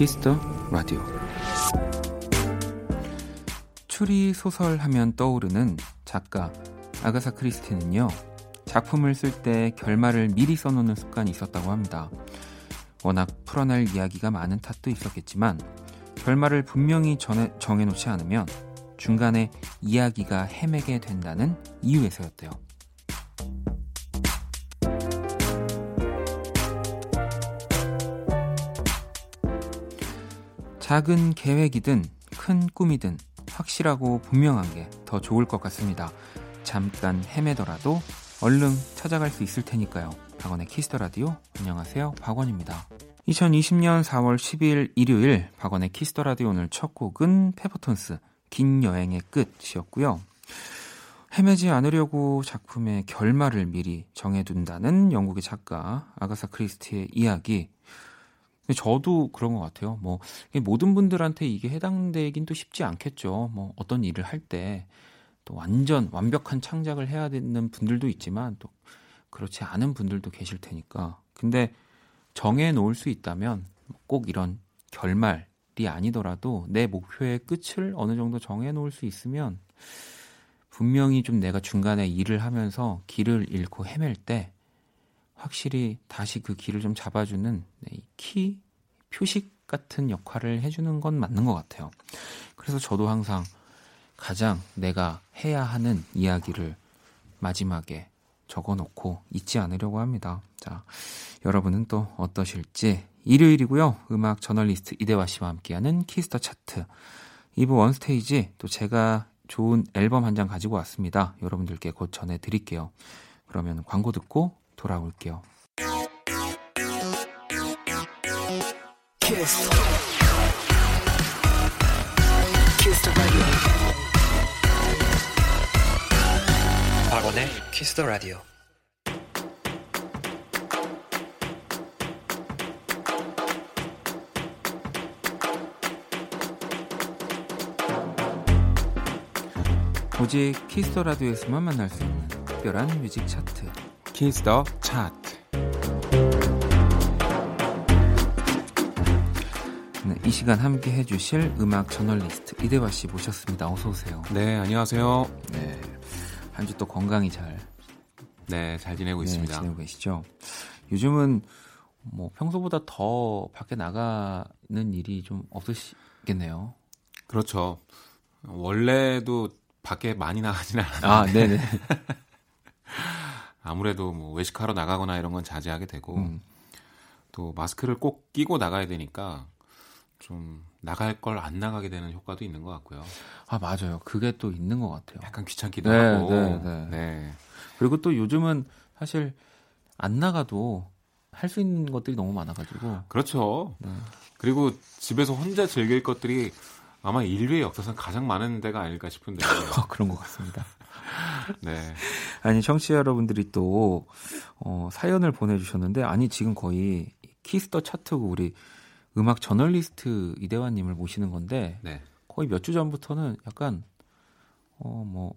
Kiss the Radio 추리 소설 하면 떠오르는 작가 아가사 크리스티는요 작품을 쓸 때 결말을 미리 써놓는 습관이 있었다고 합니다. 워낙 풀어낼 이야기가 많은 탓도 있었겠지만 결말을 분명히 전해, 정해놓지 않으면 중간에 이야기가 헤매게 된다는 이유에서였대요. 작은 계획이든 큰 꿈이든 확실하고 분명한 게 더 좋을 것 같습니다. 잠깐 헤매더라도 얼른 찾아갈 수 있을 테니까요. 박원의 Kiss the Radio 안녕하세요. 박원입니다. 2020년 4월 10일 일요일 박원의 Kiss the Radio 오늘 첫 곡은 페퍼톤스 긴 여행의 끝이었고요. 헤매지 않으려고 작품의 결말을 미리 정해둔다는 영국의 작가 아가사 크리스티의 이야기. 저도 그런 것 같아요. 뭐 모든 분들한테 이게 해당되긴 또 쉽지 않겠죠. 뭐 어떤 일을 할 때 또 완전 완벽한 창작을 해야 되는 분들도 있지만 또 그렇지 않은 분들도 계실 테니까. 근데 정해 놓을 수 있다면 꼭 이런 결말이 아니더라도 내 목표의 끝을 어느 정도 정해 놓을 수 있으면 분명히 좀 내가 중간에 일을 하면서 길을 잃고 헤맬 때 확실히 다시 그 길을 좀 잡아주는 길 표식 같은 역할을 해주는 건 맞는 것 같아요. 그래서 저도 항상 가장 내가 해야 하는 이야기를 마지막에 적어놓고 잊지 않으려고 합니다. 자, 여러분은 또 어떠실지 일요일이고요. 음악 저널리스트 이대화 씨와 함께하는 Kiss the Chart 2부 one stage 또 제가 좋은 앨범 한 장 가지고 왔습니다. 여러분들께 곧 전해드릴게요. 그러면 광고 듣고 돌아올게요. 키스. 키스 박원의 키스 더 라디오. 오직 Kiss the Radio에서만 만날 수 있는 특별한 music 차트 Kiss the Chart 네, 이 시간 함께 해주실 음악 저널리스트 이대화 씨 모셨습니다. 어서 오세요. 네, 안녕하세요. 네, 한 주 또 건강히 잘, 네, 잘 지내고 네, 있습니다. 지내고 계시죠. 요즘은 뭐 평소보다 더 밖에 나가는 일이 좀 없으시겠네요. 그렇죠. 원래도 밖에 많이 나가지는 않아요. 아, 네네. 아무래도 뭐 외식하러 나가거나 이런 건 자제하게 되고 음. 또 마스크를 꼭 끼고 나가야 되니까 좀 나갈 걸 안 나가게 되는 효과도 있는 것 같고요. 아 맞아요. 그게 또 있는 것 같아요. 약간 귀찮기도 네, 하고. 네, 네. 네. 그리고 또 요즘은 사실 안 나가도 할 수 있는 것들이 너무 많아가지고. 그렇죠. 네. 그리고 집에서 혼자 즐길 것들이 아마 인류의 역사상 가장 많은 때가 아닐까 싶은데. 어, 그런 것 같습니다. 네. 아니, 청취자 여러분들이 또, 어, 사연을 보내주셨는데, 아니, 지금 거의 Kiss the Chart고 우리 음악 저널리스트 이대화님을 모시는 건데, 네. 거의 몇 주 전부터는 약간, 어, 뭐,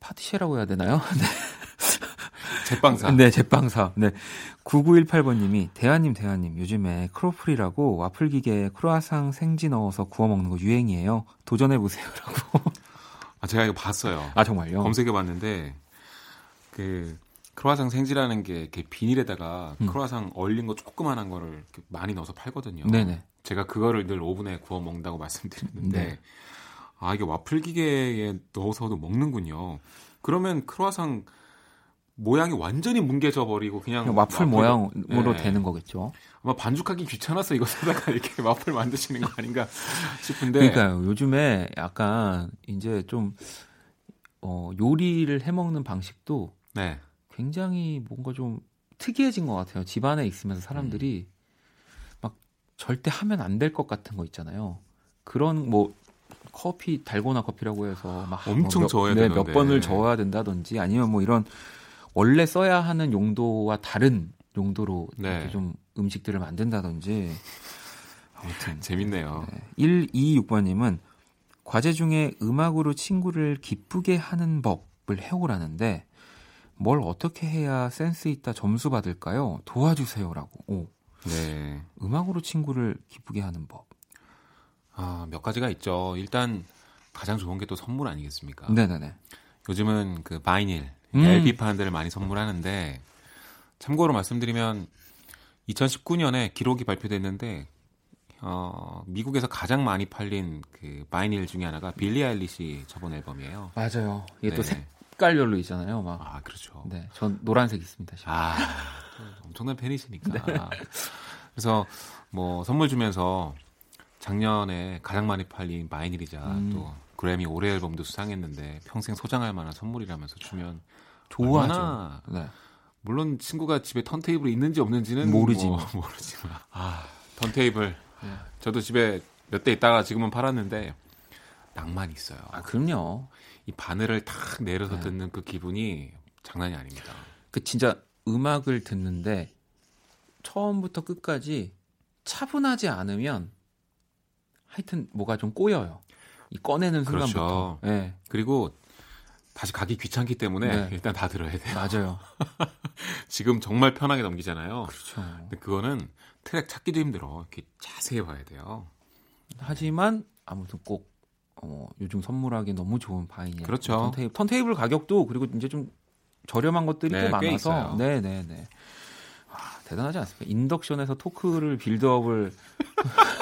파티쉐라고 해야 되나요? 네. 제빵사. 네, 제빵사. 네. 9918번님이, 대한님, 대한님, 요즘에 크로플이라고 와플 기계에 크로아상 생지 넣어서 구워 먹는 거 유행이에요. 도전해보세요. 라고. 아, 제가 이거 봤어요. 아, 정말요? 검색해 봤는데, 그, 크로아상 생지라는 게 이렇게 비닐에다가 음. 크로아상 얼린 거 조그만한 거를 많이 넣어서 팔거든요. 네네. 제가 그거를 늘 오븐에 구워 먹는다고 말씀드렸는데, 네. 아, 이게 와플 기계에 넣어서도 먹는군요. 그러면 크로아상 모양이 완전히 뭉개져 버리고 그냥, 그냥 와플, 와플 모양으로 네. 되는 거겠죠. 아마 반죽하기 귀찮아서 이거 사다가 이렇게 와플 만드시는 거 아닌가 싶은데. 그러니까요. 요즘에 약간 이제 좀 어, 요리를 해 먹는 방식도 네. 굉장히 뭔가 좀 특이해진 것 같아요. 집안에 있으면서 사람들이 음. 막 절대 하면 안 될 것 같은 거 있잖아요. 그런 뭐 커피 달고나 커피라고 해서 막 엄청 뭐 몇, 저어야 네, 몇 번을 저어야 된다든지 아니면 뭐 이런 원래 써야 하는 용도와 다른 용도로 네. 좀 음식들을 만든다든지 아무튼 재밌네요. 네. 126번님은 과제 중에 음악으로 친구를 기쁘게 하는 법을 해오라는데 뭘 어떻게 해야 센스 있다 점수 받을까요? 도와주세요라고. 오. 네. 음악으로 친구를 기쁘게 하는 법. 아, 몇 가지가 있죠. 일단 가장 좋은 게 또 선물 아니겠습니까? 네네네. 요즘은 그 바이닐, 음. LP판들을 많이 선물하는데 참고로 말씀드리면 2019년에 기록이 발표됐는데 어, 미국에서 가장 많이 팔린 그 바이닐 중에 하나가 빌리 아일리시 저번 앨범이에요. 맞아요. 이게 네. 또 색깔별로 있잖아요. 막. 아, 그렇죠. 네. 전 노란색 있습니다. 지금. 아, 엄청난 팬이시니까. 네. 그래서 뭐 선물 주면서 작년에 가장 많이 팔린 바이닐이자 음. 또 그래미 올해 앨범도 수상했는데 평생 소장할 만한 선물이라면서 주면 좋아하죠. 네. 물론 친구가 집에 턴테이블이 있는지 없는지는 모르지 뭐, 모르지만 아 턴테이블 네. 저도 집에 몇 대 있다가 지금은 팔았는데 낭만 있어요. 아 그럼요. 이 바늘을 탁 내려서 네. 듣는 그 기분이 장난이 아닙니다. 그 진짜 음악을 듣는데 처음부터 끝까지 차분하지 않으면 하여튼 뭐가 좀 꼬여요. 이 꺼내는 순간부터. 그렇죠. 네. 그리고 다시 가기 귀찮기 때문에 네. 일단 다 들어야 돼요. 맞아요. 지금 정말 편하게 넘기잖아요. 그렇죠. 근데 그거는 트랙 찾기도 힘들어. 이렇게 자세히 봐야 돼요. 하지만 아무튼 꼭 어, 요즘 선물하기 너무 좋은 vinyl. 그렇죠. 턴테이블, 턴테이블 가격도 그리고 이제 좀 저렴한 것들이 네, 또 많아서. 네, 네, 네. 아, 대단하지 않습니까? 인덕션에서 토크를 build-up을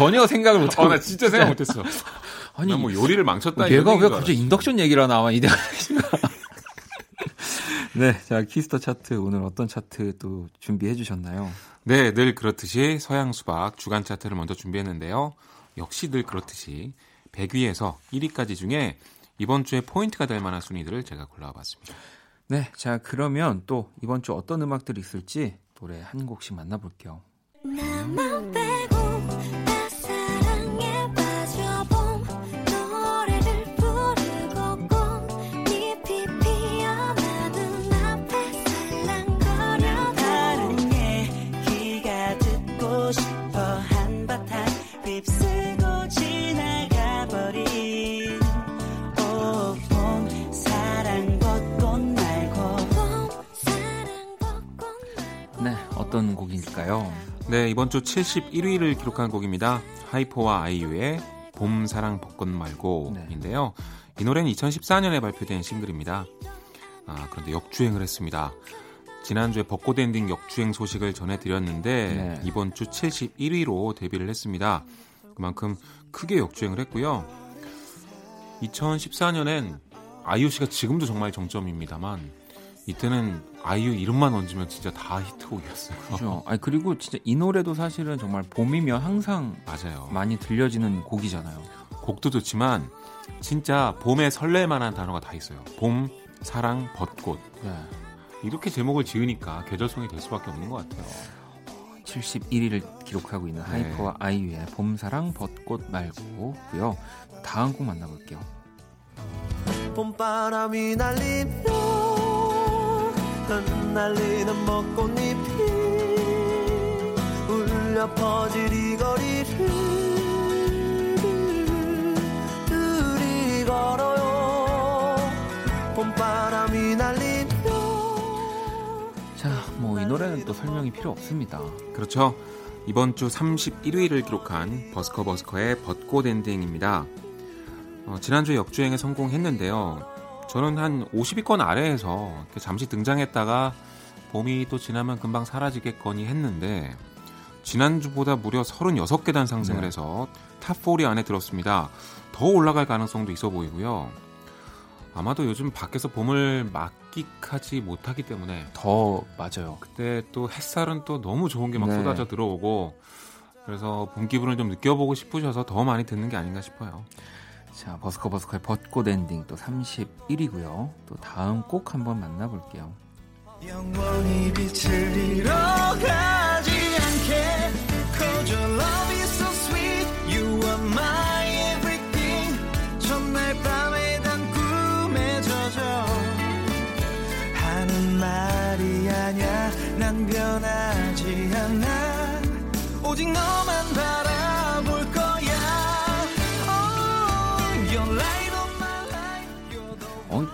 전혀 생각을 못 하고. 어, 나 진짜 생각 못 했어. 아니, 뭐 요리를 망쳤다. 얘가 왜 갑자기 인덕션 얘기를 나와, 이대가. 네, 자, Kiss the Chart 오늘 어떤 차트 또 준비해 주셨나요? 네, 늘 그렇듯이 서양 수박 주간 차트를 먼저 준비했는데요. 역시 늘 그렇듯이 100위에서 1위까지 중에 이번 주에 포인트가 될 만한 순위들을 제가 골라봤습니다. 네, 자 그러면 또 이번 주 어떤 음악들이 있을지 노래 한 곡씩 만나볼게요. 어 이번 주 71위를 기록한 곡입니다. 하이포와 아이유의 봄, 사랑, 벚꽃 말고인데요. 네. 이 노래는 2014년에 발표된 싱글입니다. 아, 그런데 역주행을 했습니다. 지난주에 벚꽃 엔딩 역주행 소식을 전해드렸는데 네. 이번 주 71위로 데뷔를 했습니다. 그만큼 크게 역주행을 했고요. 2014년엔 아이유 씨가 지금도 정말 정점입니다만 이때는 아이유 이름만 얹으면 진짜 다 히트곡이었어요. 그렇죠. 아니 그리고 진짜 이 노래도 사실은 정말 봄이면 항상 맞아요. 많이 들려지는 곡이잖아요. 곡도 좋지만 진짜 봄에 설렐 만한 단어가 다 있어요. 봄, 사랑, 벚꽃. 네. 이렇게 제목을 지으니까 계절성이 될 수밖에 없는 것 같아요. 71위를 기록하고 있는 네. 하이퍼와 아이유의 봄, 사랑, 벚꽃 말고고요. 다음 곡 만나볼게요. 봄바람이 날리며 흩날리는 벚꽃잎이 울려 퍼질 이 거리를 둘이 걸어요. 봄바람이 날리며 자 뭐 이 노래는 또 설명이 필요 없습니다. 그렇죠. 이번 주 31위를 기록한 버스커 버스커의 벚꽃 엔딩입니다. 어, 지난주 역주행에 성공했는데요 저는 한 50위권 아래에서 잠시 등장했다가 봄이 또 지나면 금방 사라지겠거니 했는데 지난주보다 무려 36계단 상승을 네. 해서 top 4 안에 들었습니다. 더 올라갈 가능성도 있어 보이고요. 아마도 요즘 밖에서 봄을 만끽하지 못하기 때문에 더 맞아요. 그때 또 햇살은 또 너무 좋은 게 막 네. 쏟아져 들어오고 그래서 봄 기분을 좀 느껴보고 싶으셔서 더 많이 듣는 게 아닌가 싶어요. 자, 버스커 버스커의 벚꽃 엔딩 또 31위고요. 또 다음 꼭 한번 만나볼게요. 영원히 빛을 잃어가지 않게. Cause your love is so sweet. You are my everything. 첫날 밤에 단 꿈에 젖어. 하는 말이 아냐 난 변하지 않아. 오직 너만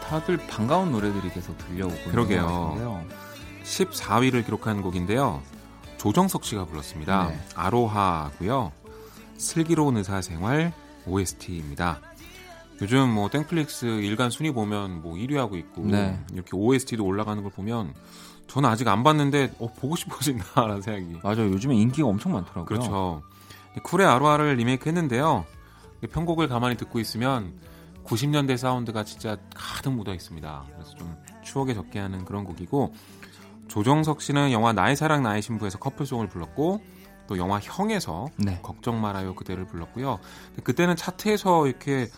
다들 반가운 노래들이 계속 들려오고 그러게요. 있는 14위를 기록한 곡인데요. 조정석 씨가 불렀습니다. 네. 아로하고요. 슬기로운 의사생활 OST입니다. 요즘 뭐 땡플릭스 일간 순위 보면 뭐 1위 하고 있고 네. 이렇게 OST도 올라가는 걸 보면 저는 아직 안 봤는데 어, 보고 싶어진다라는 생각이. 맞아요. 요즘에 인기가 엄청 많더라고요. 그렇죠. 쿨의 아로하를 리메이크 했는데요. 편곡을 가만히 듣고 있으면 90년대 사운드가 진짜 가득 묻어 있습니다. 그래서 좀 추억에 적게 하는 그런 곡이고 조정석 씨는 영화 나의 사랑 나의 신부에서 커플송을 불렀고 또 영화 형에서 네. 걱정 말아요 그대를 불렀고요. 그때는 차트에서 이렇게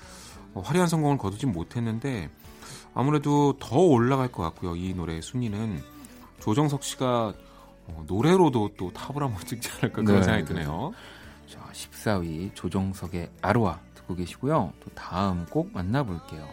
화려한 성공을 거두지 못했는데 아무래도 더 올라갈 것 같고요. 이 노래의 순위는 조정석 씨가 어, 노래로도 또 탑을 한번 찍지 않을까 그런 네, 생각이 드네요. 자, 14위 조정석의 아로하 듣고 계시고요. 또 다음 곡 만나볼게요.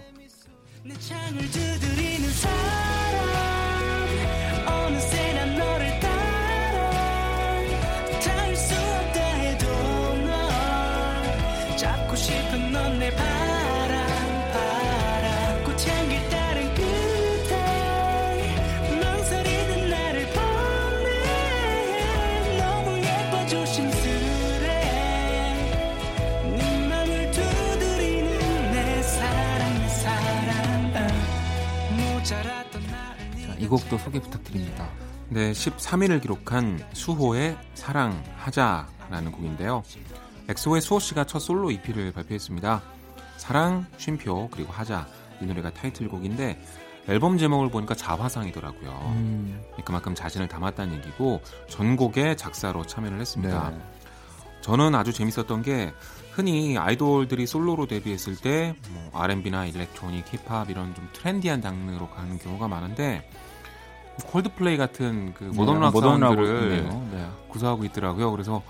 이 곡도 소개 부탁드립니다. 네, 13위를 기록한 수호의 사랑하자라는 곡인데요. 엑소의 수호 씨가 첫 솔로 EP를 발표했습니다. 사랑, 쉼표, 그리고 하자 이 노래가 타이틀곡인데 앨범 제목을 보니까 자화상이더라고요. 음. 그만큼 자신을 담았다는 얘기고 전곡의 작사로 참여를 했습니다. 네. 저는 아주 재밌었던 게 흔히 아이돌들이 솔로로 데뷔했을 때 뭐 R&B나 electronic, 힙합 이런 좀 trendy한 장르로 가는 경우가 많은데 콜드플레이 같은 그 modern rock 네, 사운드를 네. 구사하고 있더라고요. 그래서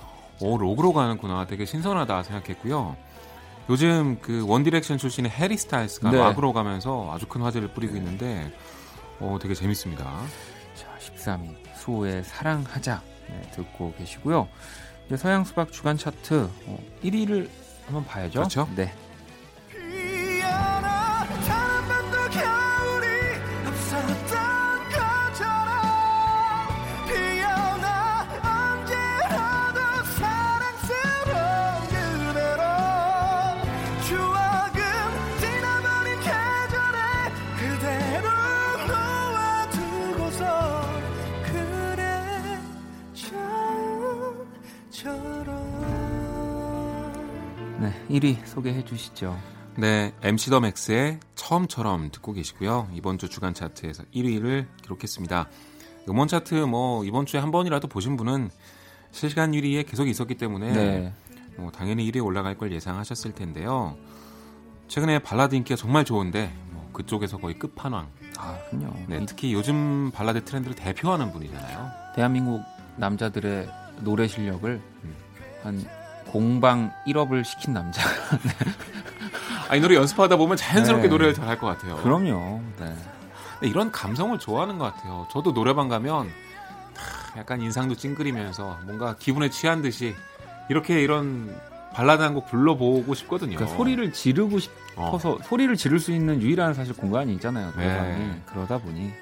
오 록으로 가는구나 되게 신선하다 생각했고요. 요즘 그 원디렉션 출신의 해리 스타일스가 네. 락으로 가면서 아주 큰 화제를 뿌리고 있는데 어, 되게 재밌습니다. 자, 13위 수호의 사랑하자 네, 듣고 계시고요. 이제 서양 수박 주간 차트 어, 1위를 한번 봐야죠. 그렇죠. 네. 1위 소개해 주시죠. 네, MC 더 맥스의 처음처럼 듣고 계시고요. 이번 주 주간 차트에서 1위를 기록했습니다. 음원 차트 뭐 이번 주에 한 번이라도 보신 분은 실시간 1위에 계속 있었기 때문에 네. 뭐 당연히 1위에 올라갈 걸 예상하셨을 텐데요. 최근에 발라드 인기가 정말 좋은데 뭐 그쪽에서 거의 끝판왕. 아, 그요 네, 특히 요즘 발라드 트렌드를 대표하는 분이잖아요. 대한민국 남자들의 노래 실력을 음. 한 공방 1업을 시킨 남자. 네. 아, 이 노래 연습하다 보면 자연스럽게 네. 노래를 잘할 것 같아요. 그럼요. 네. 이런 감성을 좋아하는 것 같아요. 저도 노래방 가면 약간 인상도 찡그리면서 뭔가 기분에 취한 듯이 이렇게 이런 발라드 한 곡 불러보고 싶거든요. 그러니까 소리를 지르고 싶어서 어. 소리를 지를 수 있는 유일한 사실 공간이 있잖아요. 노래방이. 네. 그러다 보니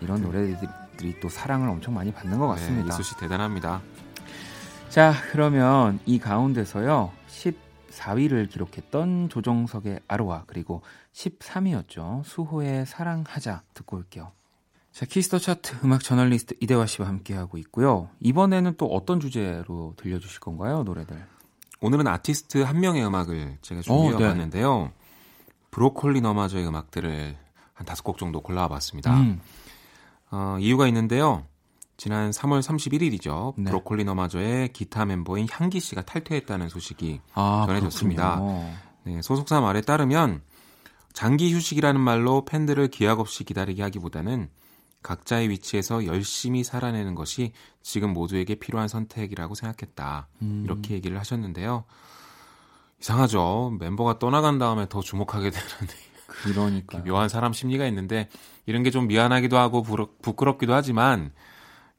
이런 노래들이 또 사랑을 엄청 많이 받는 것 네, 같습니다. 네, 이수 씨 대단합니다. 자, 그러면 이 가운데서요. 14위를 기록했던 조정석의 아로하 그리고 13위였죠. 수호의 사랑하자 듣고 올게요. 자, Kiss the Chart 음악 저널리스트 이대화 씨와 함께하고 있고요. 이번에는 또 어떤 주제로 들려주실 건가요, 노래들? 오늘은 아티스트 한 명의 음악을 제가 준비해 네. 봤는데요. 브로콜리 너마저의 음악들을 한 다섯 곡 정도 골라와 봤습니다. 음. 어, 이유가 있는데요. 지난 3월 31일이죠. 네. 브로콜리 너마저의 기타 멤버인 향기 씨가 탈퇴했다는 소식이 아, 전해졌습니다. 네, 소속사 말에 따르면 장기 휴식이라는 말로 팬들을 기약 없이 기다리게 하기보다는 각자의 위치에서 열심히 살아내는 것이 지금 모두에게 필요한 선택이라고 생각했다. 음. 이렇게 얘기를 하셨는데요. 이상하죠. 멤버가 떠나간 다음에 더 주목하게 되는 그러니까 묘한 사람 심리가 있는데 이런 게 좀 미안하기도 하고 부끄럽기도 하지만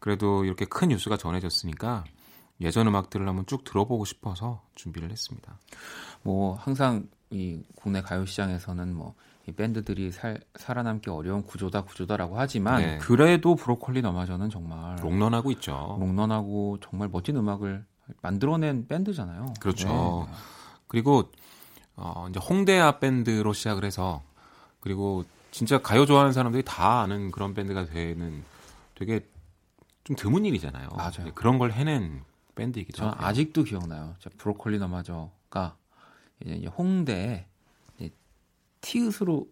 그래도 이렇게 큰 뉴스가 전해졌으니까 예전 음악들을 한번 쭉 들어보고 싶어서 준비를 했습니다. 뭐 항상 이 국내 가요 시장에서는 뭐 이 밴드들이 살, 살아남기 어려운 구조다 구조다라고 하지만 네. 그래도 브로콜리 너마저는 정말 롱런하고 있죠. 롱런하고 정말 멋진 음악을 만들어낸 밴드잖아요. 그렇죠. 네. 그리고 어, 이제 홍대아 밴드로 시작을 해서 그리고 진짜 가요 좋아하는 사람들이 다 아는 그런 밴드가 되는 되게 좀 드문 일이잖아요. 맞아요. 네, 그런 걸 해낸 밴드이기도 저는 하고. 아직도 기억나요. 브로콜리 너마저가 이제 홍대에 티읕으로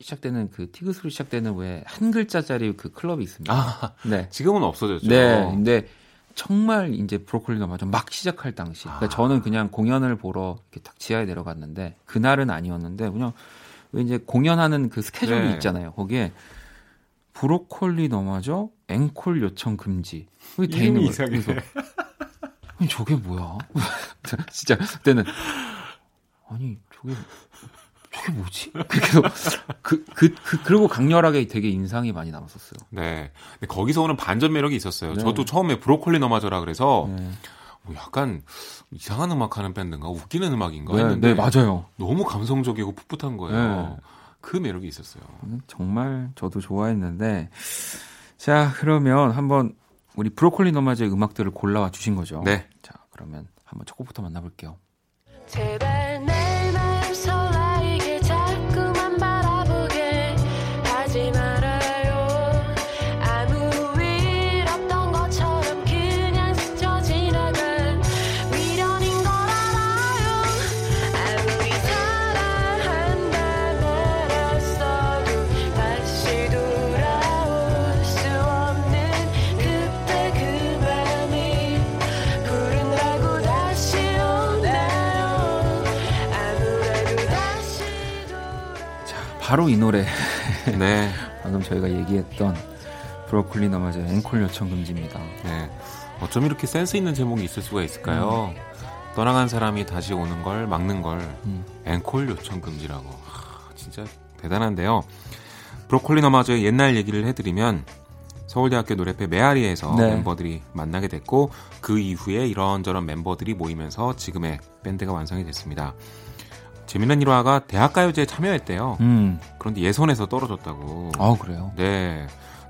시작되는 그 티귿으로 시작되는 왜 한 글자짜리 그 클럽이 있습니다. 아, 네. 지금은 없어졌죠. 네. 근데 정말 이제 브로콜리가 맞아 막 시작할 당시. 그러니까 아. 저는 그냥 공연을 보러 이렇게 딱 지하에 내려갔는데 그날은 아니었는데 그냥 왜 이제 공연하는 그 스케줄이 네. 있잖아요. 거기에 브로콜리 넘어져 앵콜 요청 금지. 돼 있는 이상해. 아니 저게 뭐야? 진짜 그때는 아니 저게 저게 뭐지? 그래서 그, 그, 그, 그리고 강렬하게 되게 인상이 많이 남았었어요. 네. 근데 거기서 오는 반전 매력이 있었어요. 네. 저도 처음에 브로콜리 너마저라 그래서 네. 뭐 약간 이상한 음악 하는 밴드인가 웃기는 음악인가 네, 했는데 네, 맞아요. 너무 감성적이고 풋풋한 거예요. 네. 그 매력이 있었어요. 음, 정말 저도 좋아했는데 자 그러면 한번 우리 브로콜리 너마저의 음악들을 골라와 주신 거죠. 네. 자 그러면 한번 첫 곡부터 만나볼게요. 바로 이 노래. 네. 방금 저희가 얘기했던 브로콜리 너마저 앵콜 요청 금지입니다. 네. 어쩜 이렇게 센스 있는 제목이 있을 수가 있을까요? 음. 떠나간 사람이 다시 오는 걸 막는 걸 음. 앵콜 요청 금지라고. 하, 진짜 대단한데요. 브로콜리 너마저의 옛날 얘기를 해드리면 서울대학교 노래패 메아리에서 네. 멤버들이 만나게 됐고 그 이후에 이런저런 멤버들이 모이면서 지금의 밴드가 완성이 됐습니다. 재미난 일화가 대학가요제에 참여했대요. 음. 그런데 예선에서 떨어졌다고. 아 그래요? 네.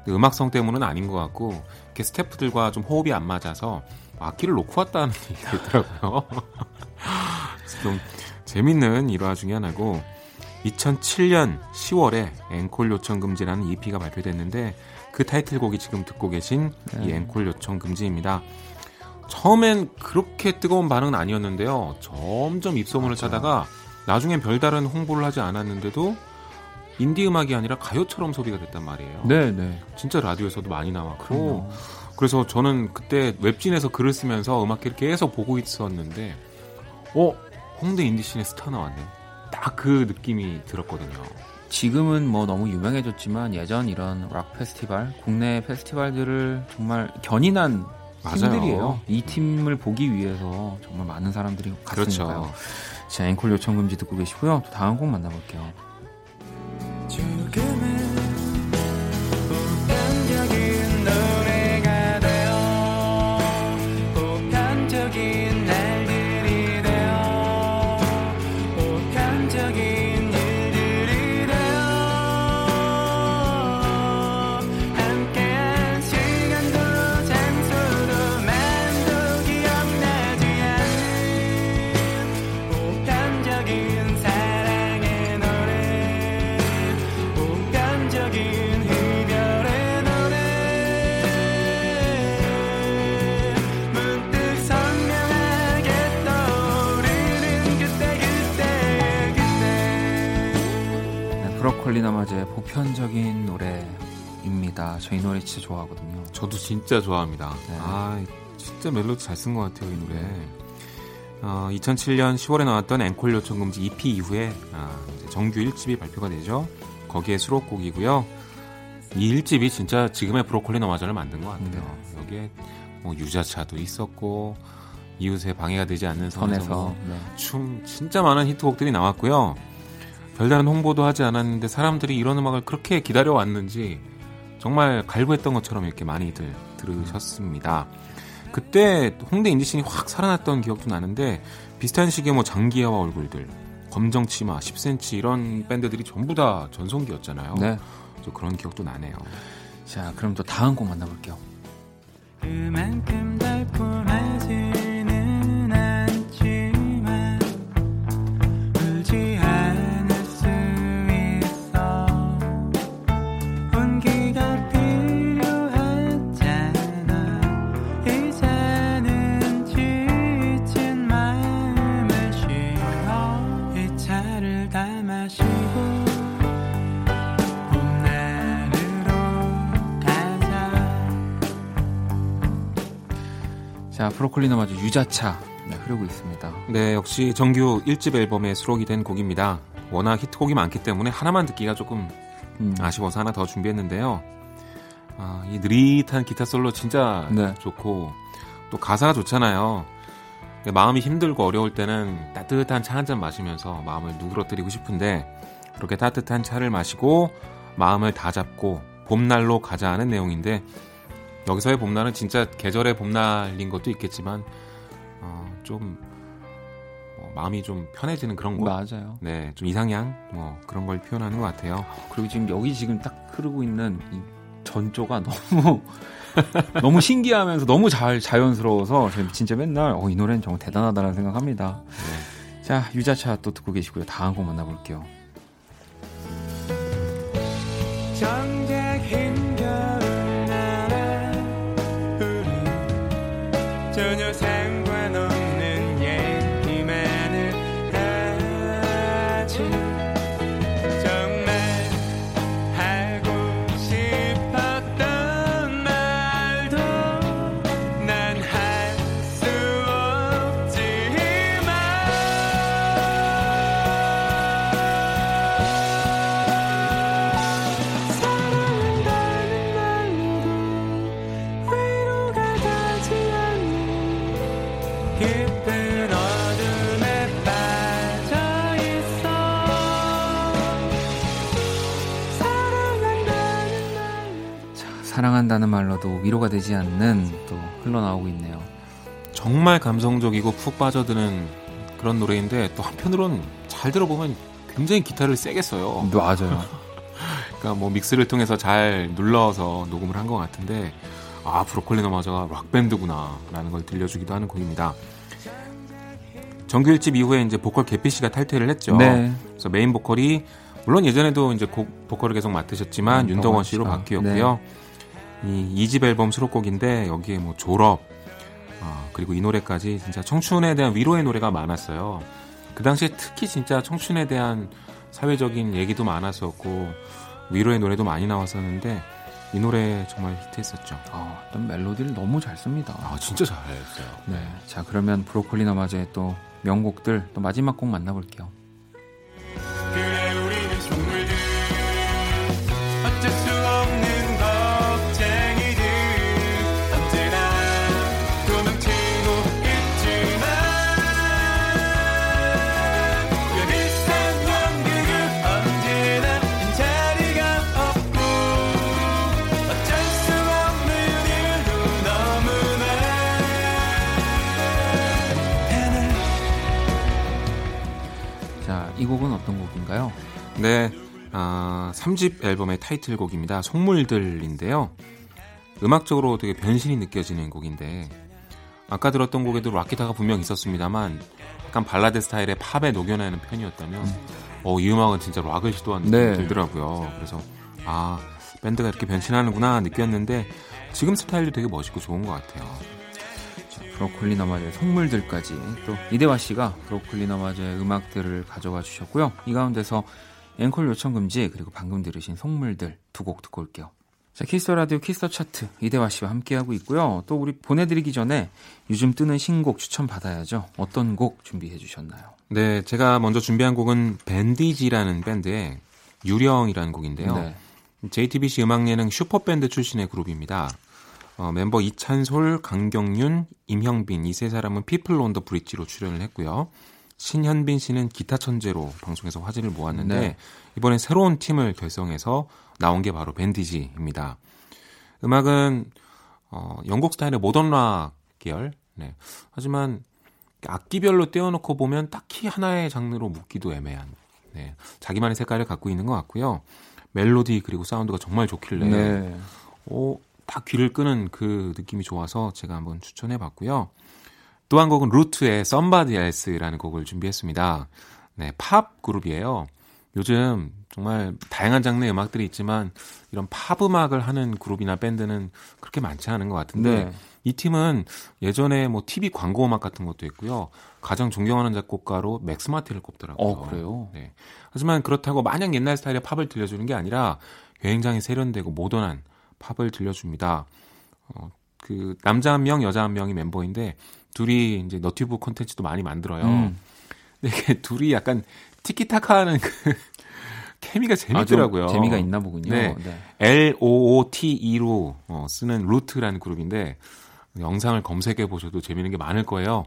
음악성 때문은 아닌 것 같고 이렇게 스태프들과 좀 호흡이 안 맞아서 악기를 놓고 왔다는 얘기가 있더라고요. 좀 재밌는 일화 중에 하나고 2007년 10월에 앵콜 요청 금지라는 EP가 발표됐는데 그 타이틀곡이 지금 듣고 계신 네. 이 앵콜 요청 금지입니다. 처음엔 그렇게 뜨거운 반응은 아니었는데요. 점점 입소문을 막 타다가 나중엔 별다른 홍보를 하지 않았는데도 인디 음악이 아니라 가요처럼 소비가 됐단 말이에요. 네, 네. 진짜 라디오에서도 많이 나왔고. 그래서 저는 그때 웹진에서 글을 쓰면서 음악계를 계속 보고 있었는데, 어, 홍대 인디 scene에 스타 나왔네. 딱 그 느낌이 들었거든요. 지금은 뭐 너무 유명해졌지만 예전 이런 락 페스티벌, 국내 페스티벌들을 정말 견인한 맞아요. 팀들이에요. 이 팀을 보기 위해서 정말 많은 사람들이 갔으니까요. 그렇죠. 자, 앵콜 요청 금지 듣고 계시고요. 또 다음 곡 만나볼게요. 브로콜리나마즈의 보편적인 노래입니다. 저이 노래 진짜 좋아하거든요. 저도 진짜 좋아합니다. 네. 아, 진짜 멜로디 잘 쓴 것 같아요, 이 노래. 어, 2007년 10월에 나왔던 앵콜 요청 금지 EP 이후에 아, 정규 1집이 발표가 되죠. 거기에 수록곡이고요. 이 1집이 진짜 지금의 브로콜리 너마저를 만든 것 같아요. 네. 여기에 뭐 유자차도 있었고 이웃에 방해가 되지 않는 선에서, 선에서 네. 춤 진짜 많은 히트곡들이 나왔고요. 별다른 홍보도 하지 않았는데 사람들이 이런 음악을 그렇게 기다려 왔는지 정말 갈구했던 것처럼 이렇게 많이들 들으셨습니다. 그때 홍대 인디씬이 확 살아났던 기억도 나는데 비슷한 시기에 뭐 장기하와 얼굴들, 검정 치마, 10cm 이런 밴드들이 전부 다 전성기였잖아요. 네. 그런 기억도 나네요. 자, 그럼 또 다음 곡 만나볼게요. 그만큼 자, 브로콜리너 마저 유자차 네, 흐르고 있습니다. 네, 역시 정규 1집 앨범에 수록이 된 곡입니다. 워낙 히트곡이 많기 때문에 하나만 듣기가 조금 음. 아쉬워서 하나 더 준비했는데요. 아, 이 느릿한 기타 솔로 진짜 네. 좋고 또 가사가 좋잖아요. 마음이 힘들고 어려울 때는 따뜻한 차 한 잔 마시면서 마음을 누그러뜨리고 싶은데 그렇게 따뜻한 차를 마시고 마음을 다 잡고 봄날로 가자 하는 내용인데 여기서의 봄날은 진짜 계절의 봄날인 것도 있겠지만 어, 좀 어, 마음이 좀 편해지는 그런 거 맞아요. 네, 좀 이상향 뭐 그런 걸 표현하는 것 같아요. 그리고 지금 여기 지금 딱 흐르고 있는 이 전조가 너무 너무 신기하면서 너무 잘 자연스러워서 진짜 맨날 어, 이 노래는 정말 대단하다는 생각합니다. 네. 자 유자차 또 듣고 계시고요. 다음 곡 만나볼게요. 정 전혀 사랑한다는 말로도 위로가 되지 않는 또 흘러나오고 있네요. 정말 감성적이고 푹 빠져드는 그런 노래인데 또 한편으로는 잘 들어보면 굉장히 기타를 세게 써요. 맞아요. 그러니까 뭐 믹스를 통해서 잘 눌러서 녹음을 한 것 같은데 아 브로콜리 너마저가 락 밴드구나라는 걸 들려주기도 하는 곡입니다. 정규 1집 이후에 이제 보컬 계피 씨가 탈퇴를 했죠. 네. 그래서 메인 보컬이 물론 예전에도 이제 곡 보컬을 계속 맡으셨지만 음, 윤덕원 씨로 바뀌었고요. 네. 이 2집 앨범 수록곡인데 여기에 뭐 졸업 어, 그리고 이 노래까지 진짜 청춘에 대한 위로의 노래가 많았어요. 그 당시에 특히 진짜 청춘에 대한 사회적인 얘기도 많았었고 위로의 노래도 많이 나왔었는데 이 노래 정말 히트했었죠. 아, 어떤 멜로디를 너무 잘 씁니다. 아, 진짜 잘했어요. 네. 자, 그러면 브로콜리 너마저의 또 명곡들 또 마지막 곡 만나볼게요. 이 네, 아, 3집 앨범의 타이틀곡입니다. 속물들인데요. 음악적으로 되게 변신이 느껴지는 곡인데 아까 들었던 곡에도 락기타가 분명 있었습니다만 약간 발라드 스타일의 팝에 녹여내는 편이었다면 음. 어, 이 음악은 진짜 락을 시도한 느낌이 네. 들더라고요. 그래서 아 밴드가 이렇게 변신하는구나 느꼈는데 지금 스타일도 되게 멋있고 좋은 것 같아요. 브로콜리 너마저의 속물들까지 또 이대화 씨가 브로콜리 너마저의 음악들을 가져와 주셨고요. 이 가운데서 앵콜 요청 금지 그리고 방금 들으신 속물들 두 곡 듣고 올게요. 자, Kiss the Radio Kiss the Chart 이대화 씨와 함께하고 있고요. 또 우리 보내드리기 전에 요즘 뜨는 신곡 추천 받아야죠. 어떤 곡 준비해 주셨나요? 네, 제가 먼저 준비한 곡은 밴디지라는 밴드의 유령이라는 곡인데요. 네. JTBC 음악 예능 슈퍼밴드 출신의 그룹입니다. 어, 멤버 이찬솔, 강경윤, 임형빈 이 세 사람은 People on the Bridge로 출연을 했고요. 신현빈 씨는 기타 천재로 방송에서 화제를 모았는데 네. 이번에 새로운 팀을 결성해서 나온 게 바로 밴디지입니다. 음악은 어, 영국 스타일의 모던 락 계열. 네. 하지만 악기별로 떼어놓고 보면 딱히 하나의 장르로 묶기도 애매한 네, 자기만의 색깔을 갖고 있는 것 같고요. 멜로디 그리고 사운드가 정말 좋길래 네. 오, 다 귀를 끄는 그 느낌이 좋아서 제가 한번 추천해 봤고요. 또 한 곡은 루트의 Somebody Else라는 곡을 준비했습니다. 네, 팝 그룹이에요. 요즘 정말 다양한 장르의 음악들이 있지만 이런 팝 음악을 하는 그룹이나 밴드는 그렇게 많지 않은 것 같은데 네. 이 팀은 예전에 뭐 TV 광고 음악 같은 것도 있고요. 가장 존경하는 작곡가로 맥스 마틴을 꼽더라고요. 어, 그래요? 네. 하지만 그렇다고 마냥 옛날 스타일의 팝을 들려주는 게 아니라 굉장히 세련되고 모던한 팝을 들려줍니다. 어, 그 남자 한 명, 여자 한 명이 멤버인데 둘이 이제 너튜브 콘텐츠도 많이 만들어요. 음. 근데 이게 둘이 약간 티키타카하는 그 케미가 재밌더라고요. 아, 재미가 있나 보군요. 네. 네. L O O T E로 어, 쓰는 루트라는 그룹인데 영상을 검색해 보셔도 재밌는 게 많을 거예요.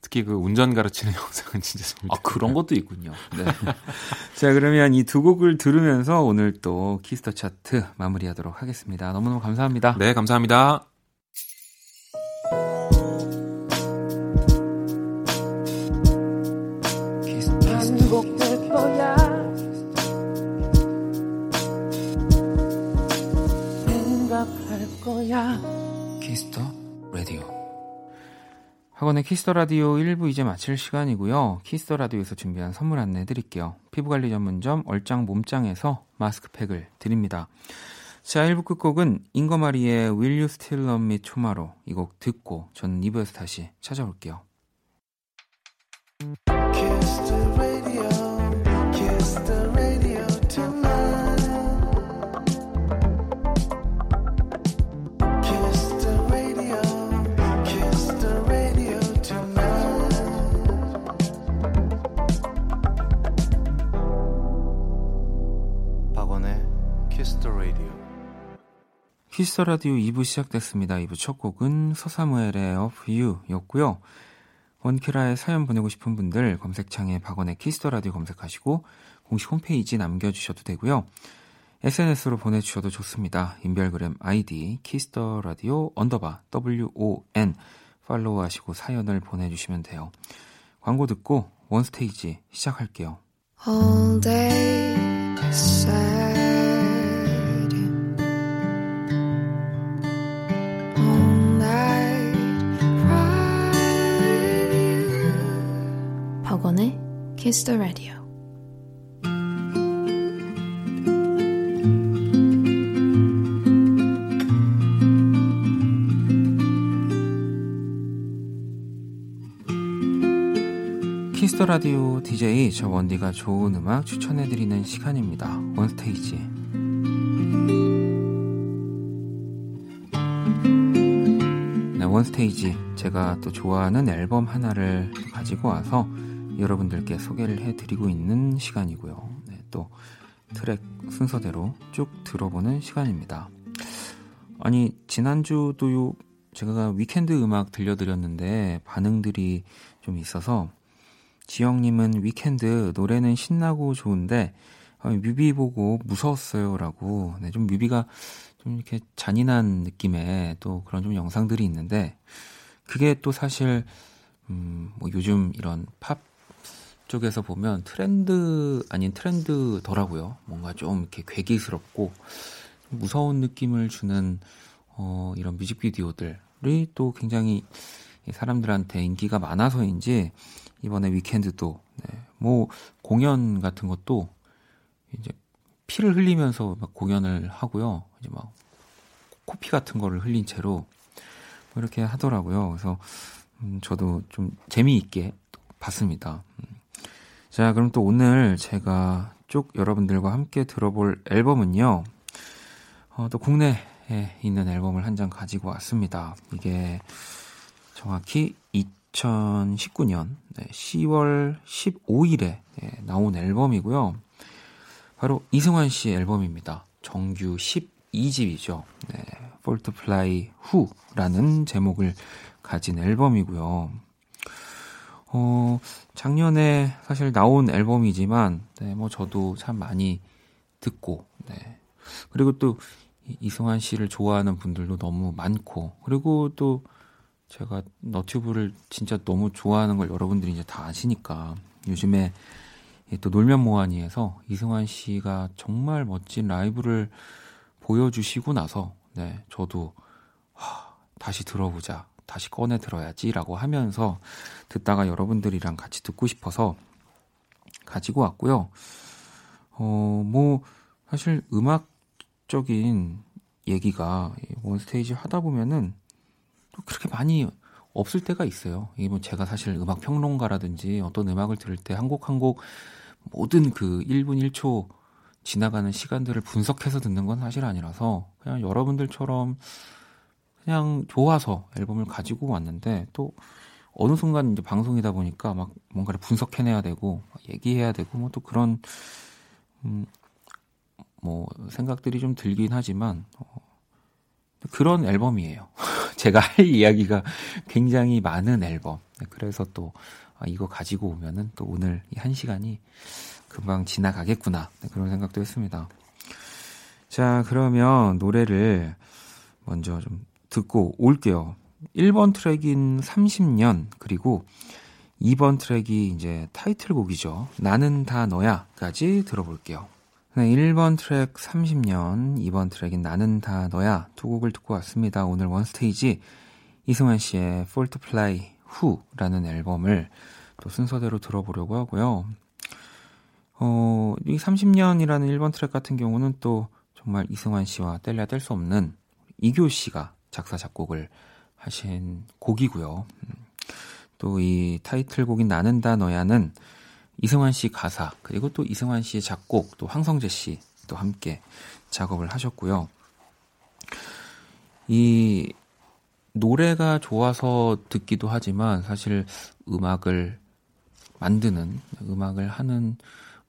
특히 그 운전 가르치는 영상은 진짜 재밌다. 아, 그런 것도 있군요. 네. 자, 그러면 이 두 곡을 들으면서 오늘 또 키스터 차트 마무리하도록 하겠습니다. 너무너무 감사합니다. 네, 감사합니다. 박원의 Kiss the Radio 1부 이제 마칠 시간이고요. Kiss the Radio에서 준비한 선물 안내 드릴게요. 피부관리 전문점 얼짱 몸짱에서 마스크팩을 드립니다. 자, 1부 끝곡은 잉거 마리의 Will You Still Love Me Tomorrow 이곡 듣고 저는 2부에서 다시 찾아올게요. Kiss the Radio 2부 시작됐습니다. 2부 첫 곡은 서사무엘의 Of You 였고요. 원키라에 사연 보내고 싶은 분들 검색창에 박원의 Kiss the Radio 검색하시고 공식 홈페이지 남겨주셔도 되고요. SNS로 보내주셔도 좋습니다. 인별그램 아이디 Kiss the Radio underbar WON 팔로우하시고 사연을 보내주시면 돼요. 광고 듣고 원스테이지 시작할게요. All day Kiss the Radio. Kiss the Radio DJ 저 원디가 좋은 음악 추천해 드리는 시간입니다. 원스테이지. 네, 원스테이지. 제가 또 좋아하는 앨범 하나를 가지고 와서 여러분들께 소개를 해드리고 있는 시간이고요. 네, 또 트랙 순서대로 쭉 들어보는 시간입니다. 아니 지난주도 제가 위켄드 음악 들려드렸는데 반응들이 좀 있어서 지영님은 위켄드 노래는 신나고 좋은데 아, 뮤비 보고 무서웠어요라고 네, 좀 뮤비가 좀 이렇게 잔인한 느낌의 또 그런 좀 영상들이 있는데 그게 또 사실 음, 뭐 요즘 이런 팝 쪽에서 보면 트렌드 아닌 트렌드더라고요. 뭔가 좀 이렇게 괴기스럽고 무서운 느낌을 주는 어, 이런 뮤직비디오들이 또 굉장히 사람들한테 인기가 많아서인지 이번에 위켄드도 네, 뭐 공연 같은 것도 이제 피를 흘리면서 막 공연을 하고요. 이제 막 코피 같은 거를 흘린 채로 뭐 이렇게 하더라고요. 그래서 음, 저도 좀 재미있게 봤습니다. 음. 자, 그럼 또 오늘 제가 쭉 여러분들과 함께 들어볼 앨범은요. 어, 또 국내에 있는 앨범을 한 장 가지고 왔습니다. 이게 정확히 2019년 네, 10월 15일에 네, 나온 앨범이고요. 바로 이승환 씨 앨범입니다. 정규 12집이죠. 네, Fly Who라는 제목을 가진 앨범이고요. 어, 작년에 사실 나온 앨범이지만, 네, 뭐 저도 참 많이 듣고, 네. 그리고 또 이승환 씨를 좋아하는 분들도 너무 많고, 그리고 또 제가 너튜브를 진짜 너무 좋아하는 걸 여러분들이 이제 다 아시니까 요즘에 또 놀면 뭐하니에서 이승환 씨가 정말 멋진 라이브를 보여주시고 나서 네 저도 하, 다시 들어보자 다시 꺼내 들어야지라고 하면서 듣다가 여러분들이랑 같이 듣고 싶어서 가지고 왔고요. 어 뭐 사실 음악적인 얘기가 원스테이지 하다 보면은 또 그렇게 많이 없을 때가 있어요. 이게 뭐 제가 사실 음악 평론가라든지 어떤 음악을 들을 때 한 곡 한 곡 모든 그 1분 1초 지나가는 시간들을 분석해서 듣는 건 사실 아니라서 그냥 여러분들처럼 그냥 좋아서 앨범을 가지고 왔는데 또 어느 순간 이제 방송이다 보니까 막 뭔가를 분석해내야 되고 얘기해야 되고 뭐 또 그런 음, 뭐 생각들이 좀 들긴 하지만 어, 그런 앨범이에요. 제가 할 이야기가 굉장히 많은 앨범. 네, 그래서 또 아, 이거 가지고 오면은 또 오늘 이 한 시간이 금방 지나가겠구나. 네, 그런 생각도 했습니다. 자, 그러면 노래를 먼저 좀 듣고 올게요. 1번 트랙인 30년, 그리고 2번 트랙이 이제 타이틀곡이죠. 나는 다 너야까지 들어볼게요. 네, 1번 트랙 30년, 2번 트랙인 나는 다 너야 두 곡을 듣고 왔습니다. 오늘 원스테이지 이승환 씨의 to Fly Who라는 앨범을 또 순서대로 들어보려고 하고요. 어, 이 30년이라는 1번 트랙 같은 경우는 또 정말 이승환 씨와 뗄래야 뗄 수 없는 이교 씨가 작사, 작곡을 하신 곡이고요. 음, 또이 타이틀곡인 나는 다 너야는 이승환 씨 가사 그리고 또 이승환 씨의 작곡 또 황성재 씨 또 함께 작업을 하셨고요. 이 노래가 좋아서 듣기도 하지만 사실 음악을 만드는 음악을 하는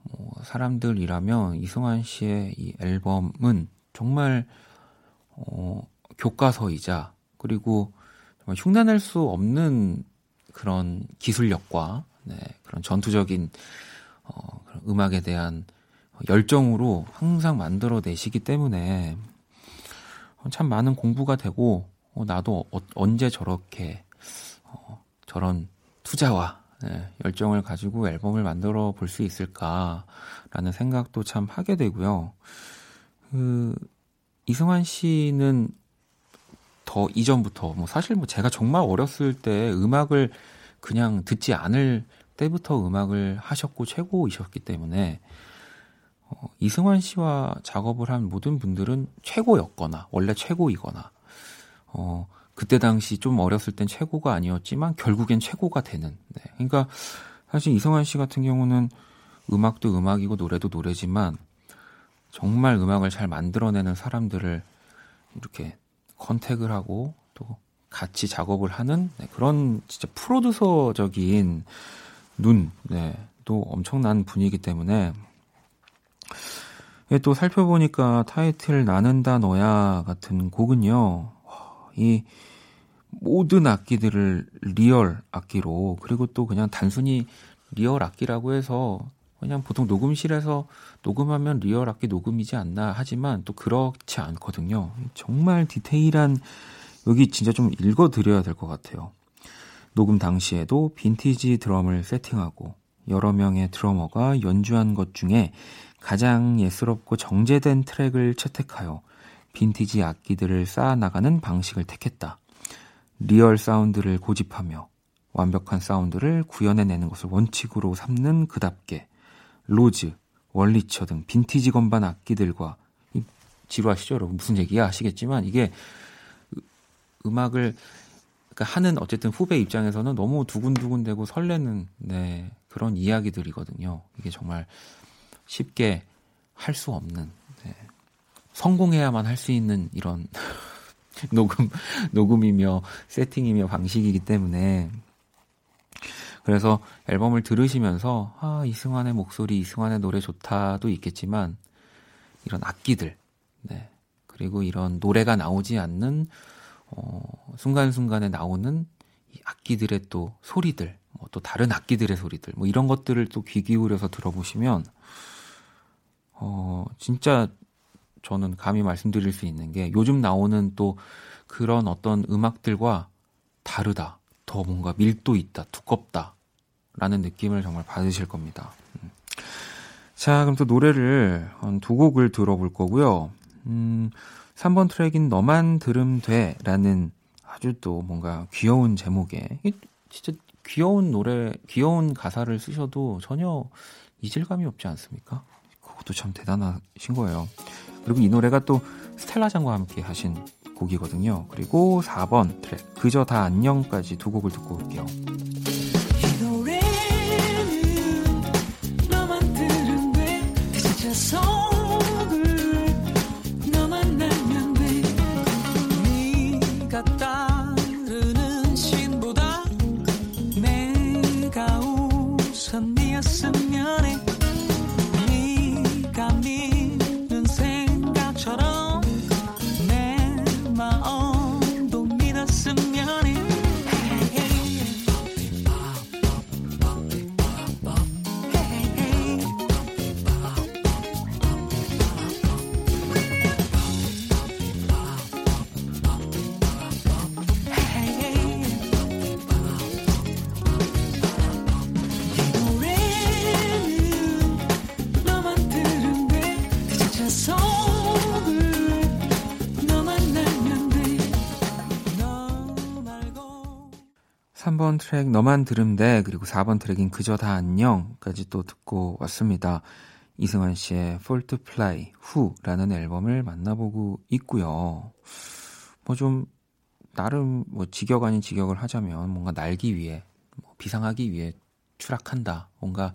뭐 사람들이라면 이승환 씨의 이 앨범은 정말 어, 교과서이자 그리고 정말 흉내낼 수 없는 그런 기술력과 네, 그런 전투적인 어, 그런 음악에 대한 열정으로 항상 만들어내시기 때문에 참 많은 공부가 되고 어, 나도 어, 언제 저렇게 어, 저런 투자와 네, 열정을 가지고 앨범을 만들어 볼 수 있을까라는 생각도 참 하게 되고요. 그 이승환 씨는 더 이전부터 뭐 사실 뭐 제가 정말 어렸을 때 음악을 그냥 듣지 않을 때부터 음악을 하셨고 최고이셨기 때문에 어, 이승환 씨와 작업을 한 모든 분들은 최고였거나 원래 최고이거나 어, 그때 당시 좀 어렸을 땐 최고가 아니었지만 결국엔 최고가 되는. 네. 그러니까 사실 이승환 씨 같은 경우는 음악도 음악이고 노래도 노래지만 정말 음악을 잘 만들어내는 사람들을 이렇게 contact을 하고 또 같이 작업을 하는 네, 그런 진짜 프로듀서적인 눈, 네, 또 엄청난 분위기 때문에 또 살펴보니까 타이틀 나는 다 너야 같은 곡은요, 이 모든 악기들을 real 악기로 그리고 또 그냥 단순히 리얼 악기라고 해서 그냥 보통 녹음실에서 녹음하면 리얼 악기 녹음이지 않나 하지만 또 그렇지 않거든요. 정말 디테일한 여기 진짜 좀 읽어 드려야 될 것 같아요. 녹음 당시에도 빈티지 드럼을 세팅하고 여러 명의 드러머가 연주한 것 중에 가장 예스럽고 정제된 트랙을 채택하여 빈티지 악기들을 쌓아나가는 방식을 택했다. 리얼 사운드를 고집하며 완벽한 사운드를 구현해내는 것을 원칙으로 삼는 그답게 Rhodes, Wurlitzer 등 빈티지 건반 악기들과 지루하시죠 여러분 무슨 얘기야 하시겠지만 이게 음악을 그러니까 하는 어쨌든 후배 입장에서는 너무 두근두근되고 설레는 네, 그런 이야기들이거든요. 이게 정말 쉽게 할 수 없는 네, 성공해야만 할 수 있는 이런 녹음 녹음이며 세팅이며 방식이기 때문에 그래서 앨범을 들으시면서 아 이승환의 목소리 이승환의 노래 좋다도 있겠지만 이런 악기들 네 그리고 이런 노래가 나오지 않는 어 순간순간에 나오는 이 악기들의 또 소리들 뭐 또 다른 악기들의 소리들 뭐 이런 것들을 또 귀 기울여서 들어보시면 어 진짜 저는 감히 말씀드릴 수 있는 게 요즘 나오는 또 그런 어떤 음악들과 다르다. 더 뭔가 밀도 있다. 두껍다. 라는 느낌을 정말 받으실 겁니다. 음. 자, 그럼 또 노래를 한두 곡을 들어볼 거고요. 음, 3번 트랙인 너만 들음 돼 라는 아주 또 뭔가 귀여운 제목에 진짜 귀여운 노래, 귀여운 가사를 쓰셔도 전혀 이질감이 없지 않습니까? 그것도 참 대단하신 거예요. 그리고 이 노래가 또 스텔라장과 함께 하신 곡이거든요. 그리고 4번 트랙, 그저 다 안녕까지 두 곡을 듣고 올게요. 트랙 너만 들음 돼 그리고 4번 트랙인 그저 다 안녕까지 또 듣고 왔습니다. 이승환 씨의 to Fly Who라는 앨범을 만나보고 있고요. 뭐 좀 나름 뭐 직역 아닌 직역을 하자면 뭔가 날기 위해 뭐 비상하기 위해 추락한다. 뭔가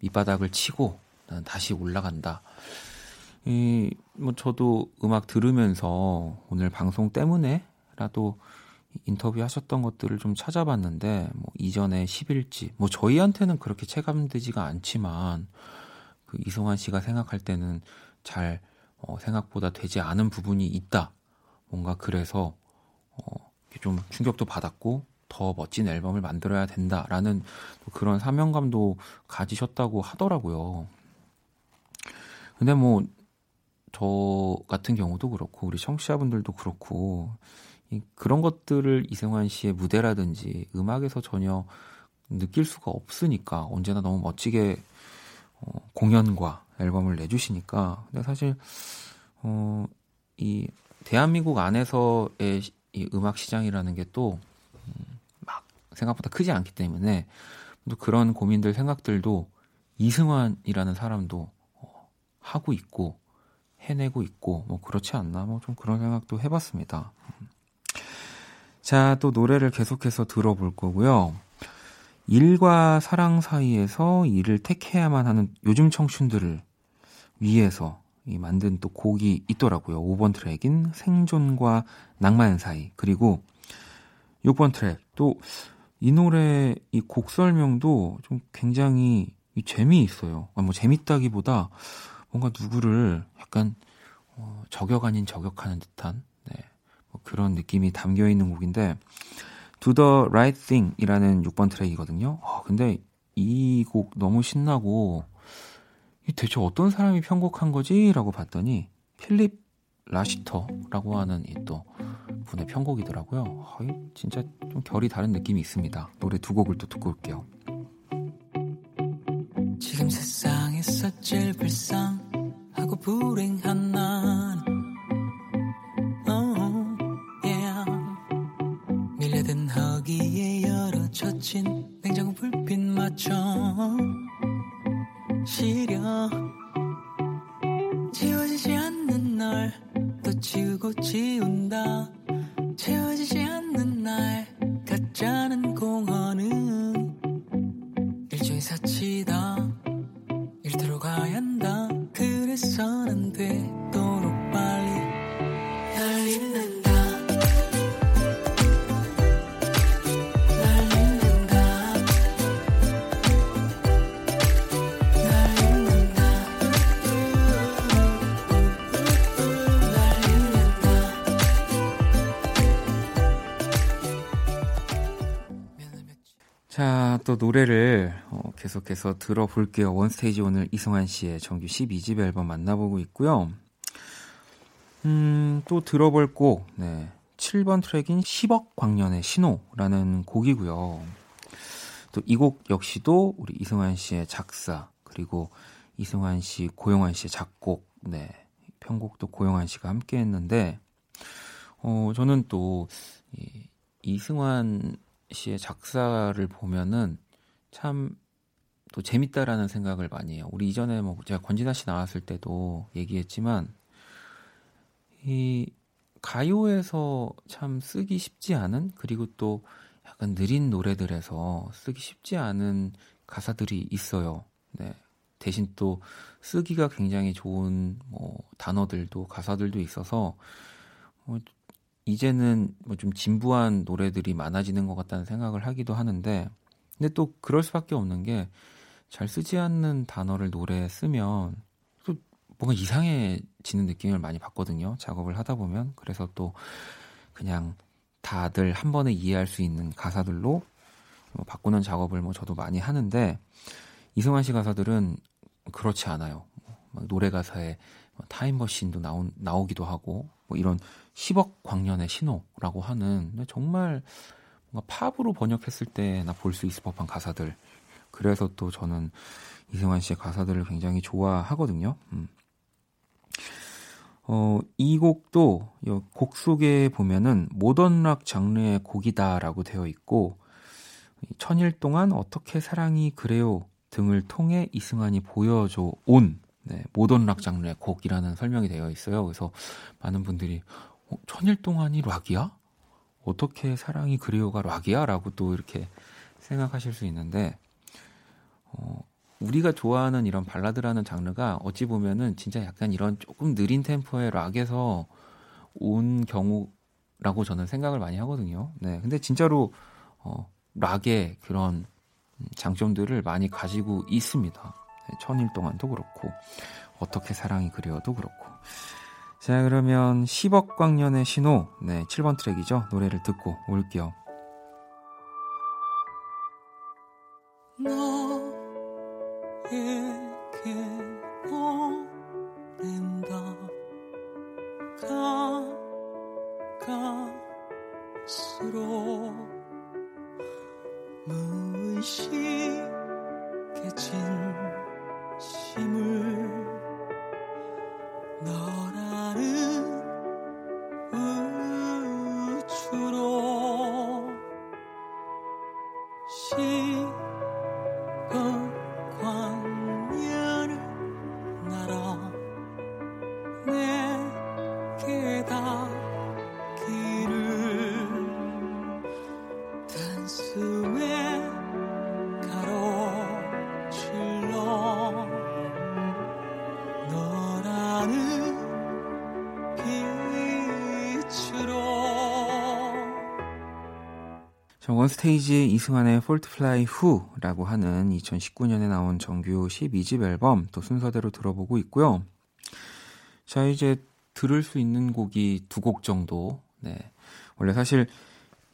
밑바닥을 치고 난 다시 올라간다. 이 뭐 저도 음악 들으면서 오늘 방송 때문에라도 인터뷰 하셨던 것들을 좀 찾아봤는데 뭐 이전에 10일지 뭐 저희한테는 그렇게 체감되지가 않지만 그 이성환 씨가 생각할 때는 잘 어, 생각보다 되지 않은 부분이 있다. 뭔가 그래서 어, 좀 충격도 받았고 더 멋진 앨범을 만들어야 된다라는 그런 사명감도 가지셨다고 하더라고요. 근데 뭐 저 같은 경우도 그렇고 우리 청취자분들도 그렇고 그런 것들을 이승환 씨의 무대라든지 음악에서 전혀 느낄 수가 없으니까 언제나 너무 멋지게 어, 공연과 앨범을 내주시니까 근데 사실 어, 이 대한민국 안에서의 이 음악 시장이라는 게 또막 음, 생각보다 크지 않기 때문에 또 그런 고민들 생각들도 이승환이라는 사람도 어, 하고 있고 해내고 있고 뭐 그렇지 않나 뭐 좀 그런 생각도 해봤습니다. 음. 자, 또 노래를 계속해서 들어볼 거고요. 일과 사랑 사이에서 일을 택해야만 하는 요즘 청춘들을 위해서 이 만든 또 곡이 있더라고요. 5번 트랙인 생존과 낭만 사이. 그리고 6번 트랙. 또 이 노래 이 곡 설명도 좀 굉장히 재미있어요. 뭐 재밌다기보다 뭔가 누구를 약간 어, 저격 아닌 저격하는 듯한 뭐 그런 느낌이 담겨 있는 곡인데 Do the Right Thing 이라는 6번 트랙이거든요. 아, 근데 이 곡 너무 신나고 이 대체 어떤 사람이 편곡한 거지? 라고 봤더니 필립 라시터라고 하는 이 또 분의 편곡이더라고요. 아, 진짜 좀 결이 다른 느낌이 있습니다. 노래 두 곡을 또 듣고 올게요. 지금 세상에서 제일 불쌍하고 불행한 난 노래를 어, 계속해서 들어볼게요. 원스테이지 오늘 이승환 씨의 정규 12집 앨범 만나보고 있고요. 음, 또 들어볼 곡, 네. 7번 트랙인 10억 광년의 신호라는 곡이고요. 또 이 곡 역시도 우리 이승환 씨의 작사 그리고 이승환 씨, 고영환 씨의 작곡, 네 편곡도 고영환 씨가 함께 했는데 어 저는 또 이, 이승환 씨의 작사를 보면은 참 또 재밌다라는 생각을 많이 해요. 우리 이전에 뭐 제가 권진아 씨 나왔을 때도 얘기했지만 이 가요에서 참 쓰기 쉽지 않은 그리고 또 약간 느린 노래들에서 쓰기 쉽지 않은 가사들이 있어요. 네. 대신 또 쓰기가 굉장히 좋은 뭐 단어들도 가사들도 있어서 뭐 이제는 뭐 좀 진부한 노래들이 많아지는 것 같다는 생각을 하기도 하는데 근데 또 그럴 수밖에 없는 게 잘 쓰지 않는 단어를 노래에 쓰면 또 뭔가 이상해지는 느낌을 많이 받거든요. 작업을 하다 보면 그래서 또 그냥 다들 한 번에 이해할 수 있는 가사들로 뭐 바꾸는 작업을 뭐 저도 많이 하는데 이승환 씨 가사들은 그렇지 않아요. 뭐 노래 가사에 뭐 타임머신도 나오, 나오기도 하고 뭐 이런 10억 광년의 신호라고 하는 정말 뭔가 팝으로 번역했을 때나 볼 수 있을 법한 가사들. 그래서 또 저는 이승환 씨의 가사들을 굉장히 좋아하거든요. 음. 어, 이 곡도 곡 속에 보면은 모던 락 장르의 곡이다라고 되어 있고 천일 동안 어떻게 사랑이 그래요 등을 통해 이승환이 보여줘 온 네, 모던 락 장르의 곡이라는 설명이 되어 있어요. 그래서 많은 분들이 어, 천일 동안이 락이야? 어떻게 사랑이 그리워가 락이야? 라고 또 이렇게 생각하실 수 있는데 어, 우리가 좋아하는 이런 발라드라는 장르가 어찌 보면은 진짜 약간 이런 조금 느린 템포의 락에서 온 경우라고 저는 생각을 많이 하거든요. 네, 근데 진짜로 어, 락의 그런 장점들을 많이 가지고 있습니다. 네, 천일 동안도 그렇고 어떻게 사랑이 그리워도 그렇고 자 그러면 10억 광년의 신호. 네 7번 트랙이죠. 노래를 듣고 올게요 光。 One Stage의 이승환의 Fall to Fly 후라고 하는 2019년에 나온 정규 12집 앨범 또 순서대로 들어보고 있고요. 자, 이제 들을 수 있는 곡이 두 곡 정도. 네. 원래 사실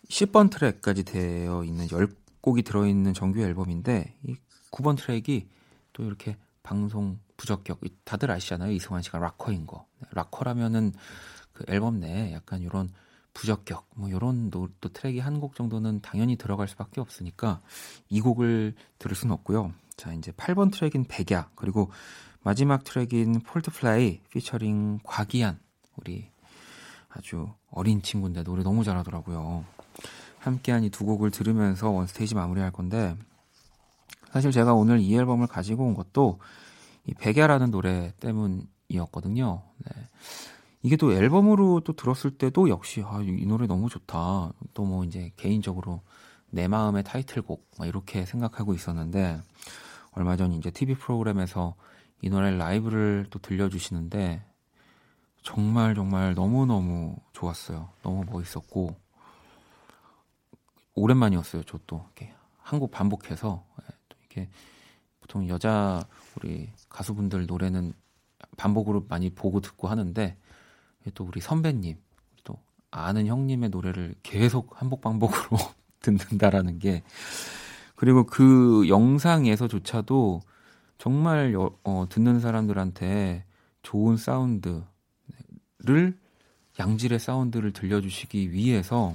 10번 트랙까지 되어 있는 10곡이 들어있는 정규 앨범인데 이 9번 트랙이 또 이렇게 방송 부적격 다들 아시잖아요. 이승환 씨가 락커인 거. 네, 락커라면은 그 앨범 내에 약간 이런 부적격 뭐 이런 또, 또 트랙이 한 곡 정도는 당연히 들어갈 수밖에 없으니까 이 곡을 들을 수는 없고요. 자 이제 8번 트랙인 백야 그리고 마지막 트랙인 Fall to Fly 피처링 곽이안 우리 아주 어린 친구인데 노래 너무 잘하더라고요. 함께한 이 두 곡을 들으면서 One Stage 마무리할 건데 사실 제가 오늘 이 앨범을 가지고 온 것도 이 백야라는 노래 때문이었거든요. 네. 이게 또 앨범으로 또 들었을 때도 역시 아, 이 노래 너무 좋다. 또 뭐 이제 개인적으로 내 마음의 타이틀곡 이렇게 생각하고 있었는데 얼마 전 이제 TV 프로그램에서 이 노래 라이브를 또 들려주시는데 정말 정말 너무 너무 좋았어요. 너무 멋있었고 오랜만이었어요. 저도 이렇게 한 곡 반복해서 예, 또 이렇게 보통 여자 우리 가수분들 노래는 반복으로 많이 보고 듣고 하는데 또 우리 선배님, 또 아는 형님의 노래를 계속 한복 반복으로 듣는다라는 게 그리고 그 영상에서조차도 정말 어, 듣는 사람들한테 좋은 사운드를 양질의 사운드를 들려주시기 위해서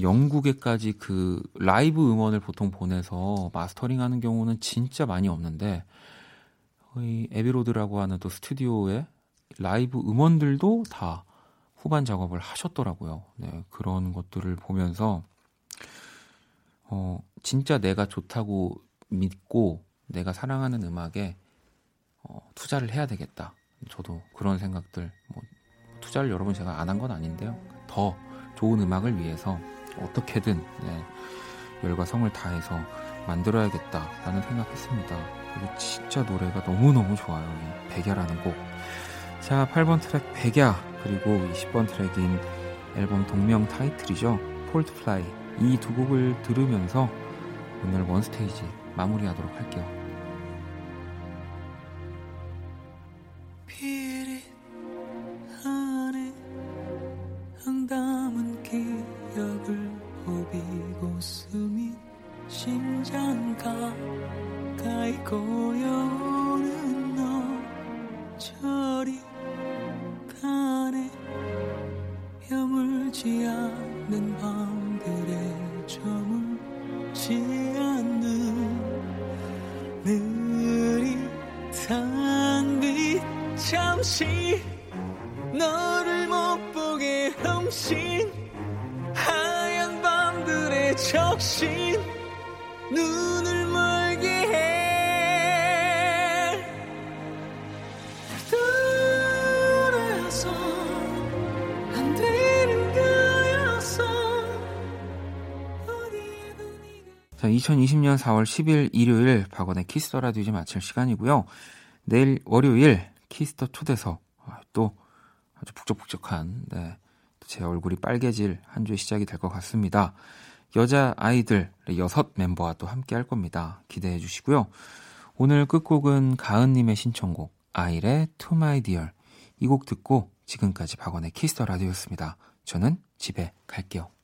영국에까지 그 라이브 음원을 보통 보내서 마스터링 하는 경우는 진짜 많이 없는데 이 에비로드라고 하는 또 스튜디오에 라이브 음원들도 다 후반 작업을 하셨더라고요. 네, 그런 것들을 보면서 어, 진짜 내가 좋다고 믿고 내가 사랑하는 음악에 어, 투자를 해야 되겠다. 저도 그런 생각들 뭐 투자를 여러분 제가 안 한 건 아닌데요. 더 좋은 음악을 위해서 어떻게든 네, 열과 성을 다해서 만들어야겠다라는 생각했습니다. 그리고 진짜 노래가 너무너무 좋아요. 이 백야라는 곡. 자, 8번 트랙 백야 그리고 10번 트랙인 앨범 동명 타이틀이죠. Fall to Fly 이 두 곡을 들으면서 오늘 One Stage 마무리하도록 할게요. 4월 10일 일요일 박원의 Kiss the Radio 이제 마칠 시간이고요. 내일 월요일 Kiss the 초대석 아, 또 아주 북적북적한 네, 제 얼굴이 빨개질 한 주의 시작이 될 것 같습니다. 여자 아이들 여섯 멤버와 또 함께 할 겁니다. 기대해 주시고요. 오늘 끝곡은 가은님의 신청곡 아일의 To My Dear 이 곡 듣고 지금까지 박원의 Kiss the Radio였습니다. 저는 집에 갈게요.